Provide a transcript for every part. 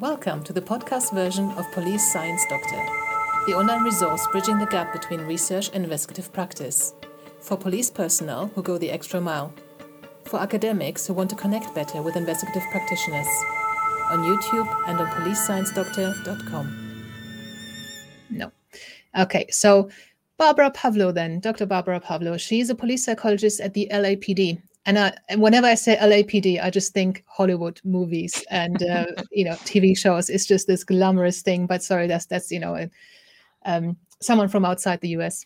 Welcome to the podcast version of Police Science Doctor, the online resource bridging the gap between research and investigative practice. For police personnel who go the extra mile. For academics who want to connect better with investigative practitioners. On YouTube and on policesciencedoctor.com. No. Okay, so Barbara Pavlo, then, Dr. Barbara Pavlo, she's a police psychologist at the LAPD and, I, and whenever I say LAPD, I just think Hollywood movies and uh, you know TV shows. It's just this glamorous thing. But sorry, that's that's you know um, someone from outside the US.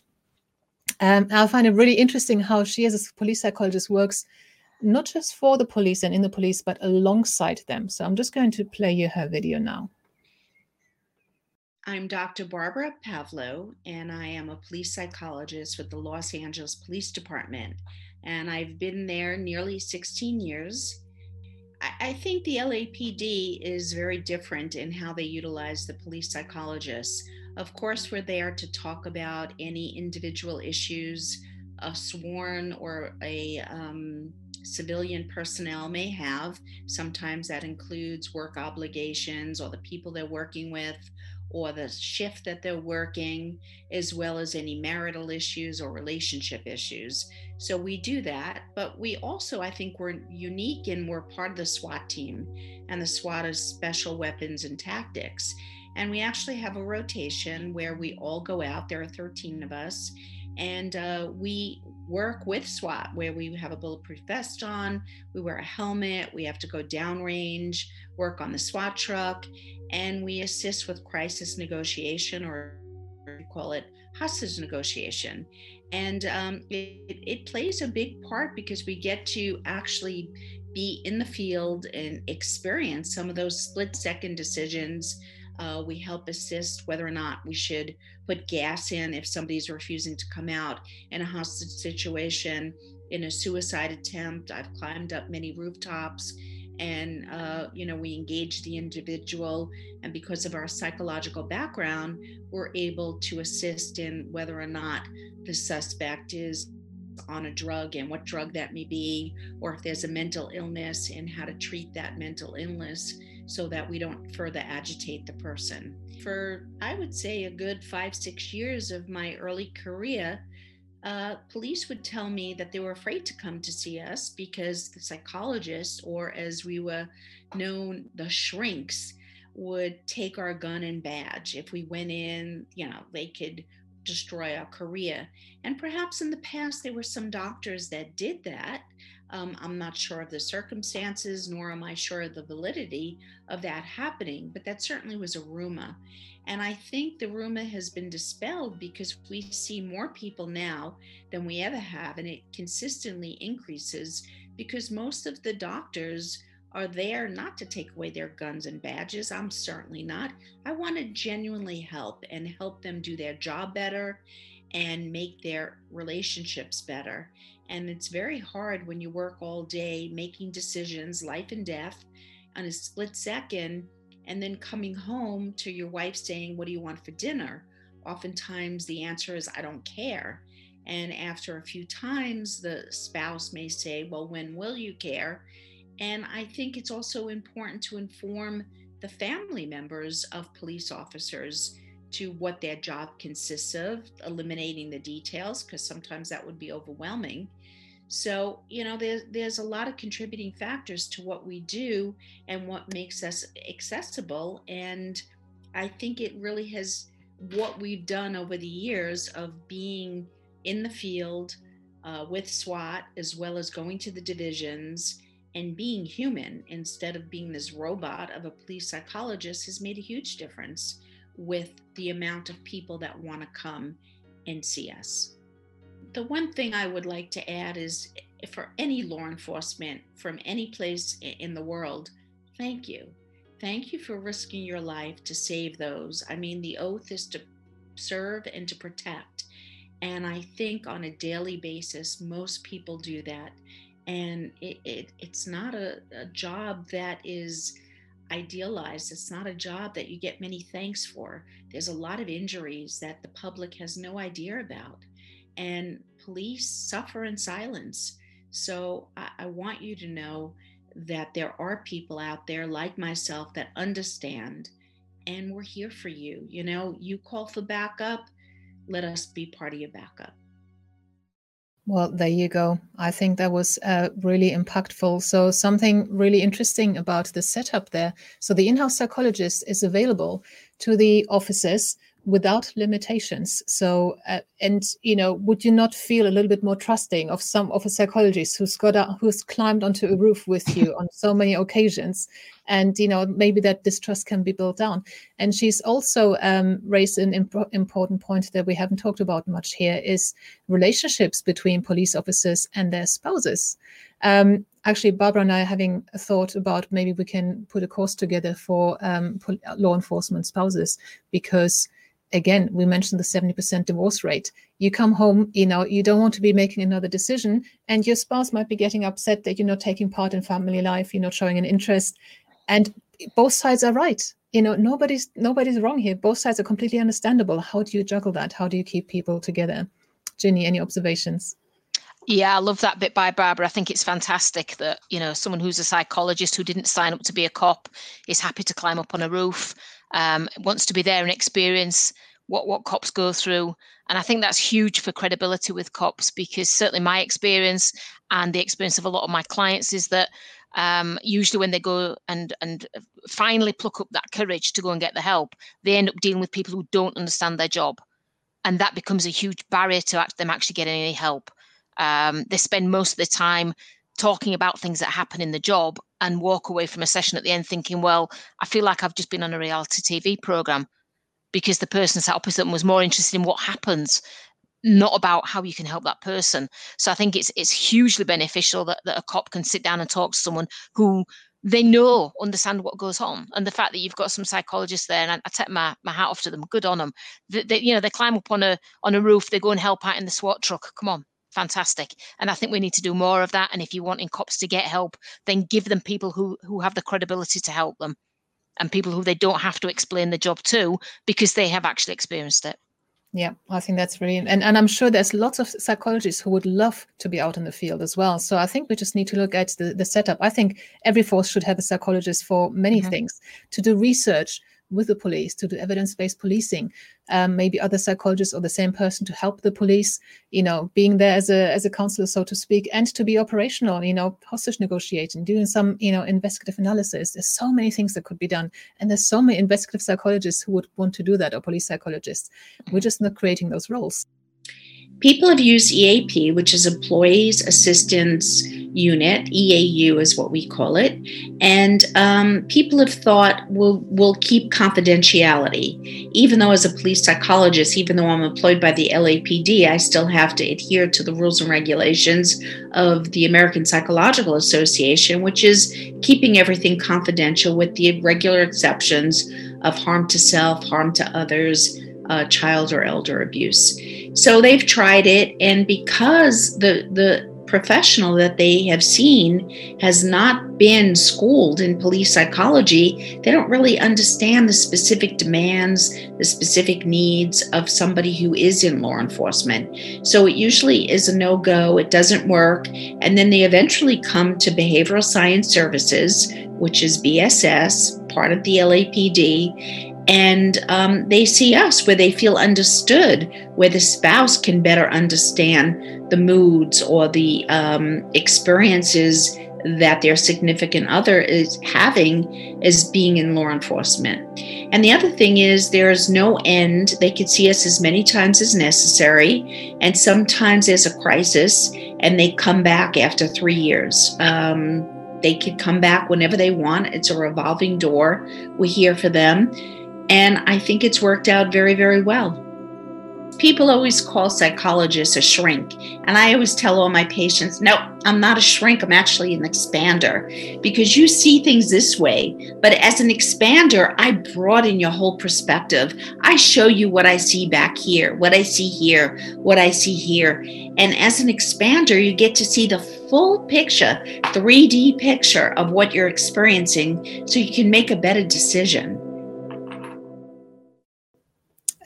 Um, I find it really interesting how she, as a police psychologist, works not just for the police and in the police, but alongside them. So I'm just going to play you her video now. I'm Dr. Barbara Pavlo, and I am a police psychologist with the Los Angeles Police Department and I've been there nearly 16 years. I, think the LAPD is very different in how they utilize the police psychologists. Of course, we're there to talk about any individual issues a sworn or a um, civilian personnel may have. Sometimes that includes work obligations or the people they're working with or the shift that they're working, as well as any marital issues or relationship issues. So we do that, but we also, I think, we're unique and we're part of the SWAT team, and the SWAT is Special Weapons and Tactics. And we actually have a rotation where we all go out, there are 13 of us, and uh, we work with SWAT where we have a bulletproof vest on, we wear a helmet, we have to go downrange, work on the SWAT truck, and we assist with crisis negotiation or we call it hostage negotiation. And um, it, it plays a big part because we get to actually be in the field and experience some of those split second decisions uh, we help assist whether or not we should put gas in if somebody's refusing to come out in a hostage situation, in a suicide attempt. I've climbed up many rooftops and uh, you know we engage the individual and because of our psychological background we're able to assist in whether or not the suspect is on a drug and what drug that may be or if there's a mental illness and how to treat that mental illness so that we don't further agitate the person. For, I would say, a good five, six years of my early career, uh, police would tell me that they were afraid to come to see us because the psychologists, or as we were known, the shrinks, would take our gun and badge. If we went in, you know, they could destroy our career. And perhaps in the past, there were some doctors that did that. Um, I'm not sure of the circumstances, nor am I sure of the validity of that happening, but that certainly was a rumor. And I think the rumor has been dispelled because we see more people now than we ever have, and it consistently increases because most of the doctors are there not to take away their guns and badges. I'm certainly not. I want to genuinely help and help them do their job better and make their relationships better. And it's very hard when you work all day making decisions, life and death, on a split second, and then coming home to your wife saying, What do you want for dinner? Oftentimes the answer is, I don't care. And after a few times, the spouse may say, Well, when will you care? And I think it's also important to inform the family members of police officers to what their job consists of, eliminating the details, because sometimes that would be overwhelming. So, you know, there's, there's a lot of contributing factors to what we do and what makes us accessible. And I think it really has what we've done over the years of being in the field uh, with SWAT, as well as going to the divisions and being human instead of being this robot of a police psychologist has made a huge difference with the amount of people that want to come and see us. The one thing I would like to add is eh, for any law enforcement from any place in the world, thank you. Thank you for risking your life to save those. I mean, the oath is to serve and to protect. And I think on a daily basis, most people do that. And it, it it's not a, a job that is idealized. It's not a job that you get many thanks for. There's a lot of injuries that the public has no idea about. And police suffer in silence. So I, I want you to know that there are people out there like myself that understand and we're here for you. You know, you call for backup, let us be part of your backup. Well, there you go. I think that was uh, really impactful. So, something really interesting about the setup there. So, the in house psychologist is available to the offices without limitations. So, uh, and you know, would you not feel a little bit more trusting of some of a psychologist who's got a, who's climbed onto a roof with you on so many occasions, and you know, maybe that distrust can be built down. And she's also um, raised an imp- important point that we haven't talked about much here is relationships between police officers and their spouses. Um, actually, Barbara and I are having a thought about maybe we can put a course together for um, law enforcement spouses because again, we mentioned the 70% divorce rate. You come home, you know, you don't want to be making another decision, and your spouse might be getting upset that you're not taking part in family life, you're not showing an interest. And both sides are right. You know, nobody's nobody's wrong here. Both sides are completely understandable. How do you juggle that? How do you keep people together? Ginny, any observations? Yeah, I love that bit by Barbara. I think it's fantastic that, you know, someone who's a psychologist who didn't sign up to be a cop is happy to climb up on a roof um, wants to be there and experience what what cops go through. And i think that's huge for credibility with cops because certainly my experience and the experience of a lot of my clients is that um, usually when they go and and finally pluck up that courage to go and get the help they end up dealing with people who don't understand their job. And that becomes a huge barrier to them actually getting any help. Um, they spend most of the time talking about things that happen in the job and walk away from a session at the end thinking, well, I feel like I've just been on a reality TV program because the person sat opposite them was more interested in what happens not about how you can help that person. So i think it's it's hugely beneficial that, that a cop can sit down and talk to someone who they know understand what goes on. And the fact that you've got some psychologists there and i, I take my, my hat off to them good on them they, they, you know they climb up on a on a roof they go and help out in the swat truck come on fantastic. And I think we need to do more of that. And if you're wanting cops to get help, then give them people who who have the credibility to help them, and people who they don't have to explain the job to because they have actually experienced it. Yeah, I think that's really, And and I'm sure there's lots of psychologists who would love to be out in the field as well. So I think we just need to look at the, the setup. I think every force should have a psychologist for many mm-hmm. things to do research, with the police to do evidence-based policing. Um, maybe other psychologists or the same person to help the police you know being there as a as a counselor so to speak and to be operational you know hostage negotiating doing some you know investigative analysis. There's so many things that could be done and there's so many investigative psychologists who would want to do that or police psychologists. We're just not creating those roles People have used EAP, which is Employees Assistance Unit, EAU is what we call it, and um, people have thought we'll, we'll keep confidentiality. Even though, as a police psychologist, even though I'm employed by the LAPD, I still have to adhere to the rules and regulations of the American Psychological Association, which is keeping everything confidential with the regular exceptions of harm to self, harm to others, uh, child or elder abuse. So they've tried it, and because the the professional that they have seen has not been schooled in police psychology, they don't really understand the specific demands, the specific needs of somebody who is in law enforcement. So it usually is a no go, it doesn't work. And then they eventually come to behavioral science services, which is BSS, part of the LAPD and um, they see us where they feel understood, where the spouse can better understand the moods or the um, experiences that their significant other is having as being in law enforcement. And the other thing is, there is no end. They could see us as many times as necessary. And sometimes there's a crisis and they come back after three years. Um, they could come back whenever they want. It's a revolving door. We're here for them. And I think it's worked out very, very well. People always call psychologists a shrink. And I always tell all my patients, no, I'm not a shrink. I'm actually an expander because you see things this way. But as an expander, I broaden your whole perspective. I show you what I see back here, what I see here, what I see here. And as an expander, you get to see the full picture, 3D picture of what you're experiencing so you can make a better decision.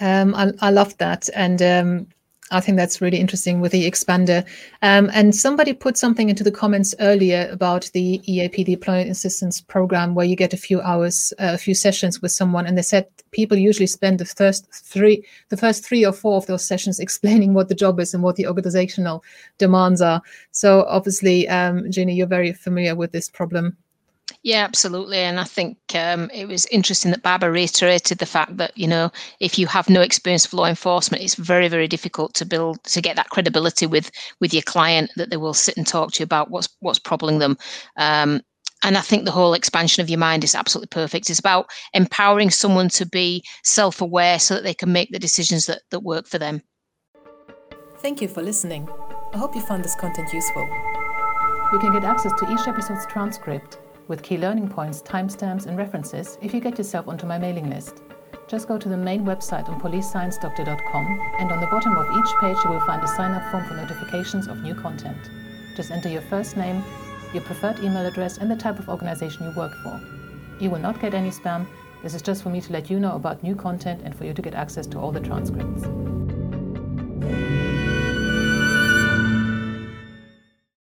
Um, I, I love that, and um, I think that's really interesting with the expander. Um, and somebody put something into the comments earlier about the EAP deployment assistance program, where you get a few hours, uh, a few sessions with someone, and they said people usually spend the first three, the first three or four of those sessions explaining what the job is and what the organizational demands are. So obviously, um, Ginny, you're very familiar with this problem. Yeah, absolutely. And I think um, it was interesting that Barbara reiterated the fact that, you know, if you have no experience of law enforcement, it's very, very difficult to build to get that credibility with with your client that they will sit and talk to you about what's what's troubling them. Um, and I think the whole expansion of your mind is absolutely perfect. It's about empowering someone to be self-aware so that they can make the decisions that, that work for them. Thank you for listening. I hope you found this content useful. You can get access to each episode's transcript with key learning points, timestamps, and references if you get yourself onto my mailing list. Just go to the main website on policesciencedoctor.com, and on the bottom of each page, you will find a sign up form for notifications of new content. Just enter your first name, your preferred email address, and the type of organization you work for. You will not get any spam. This is just for me to let you know about new content and for you to get access to all the transcripts.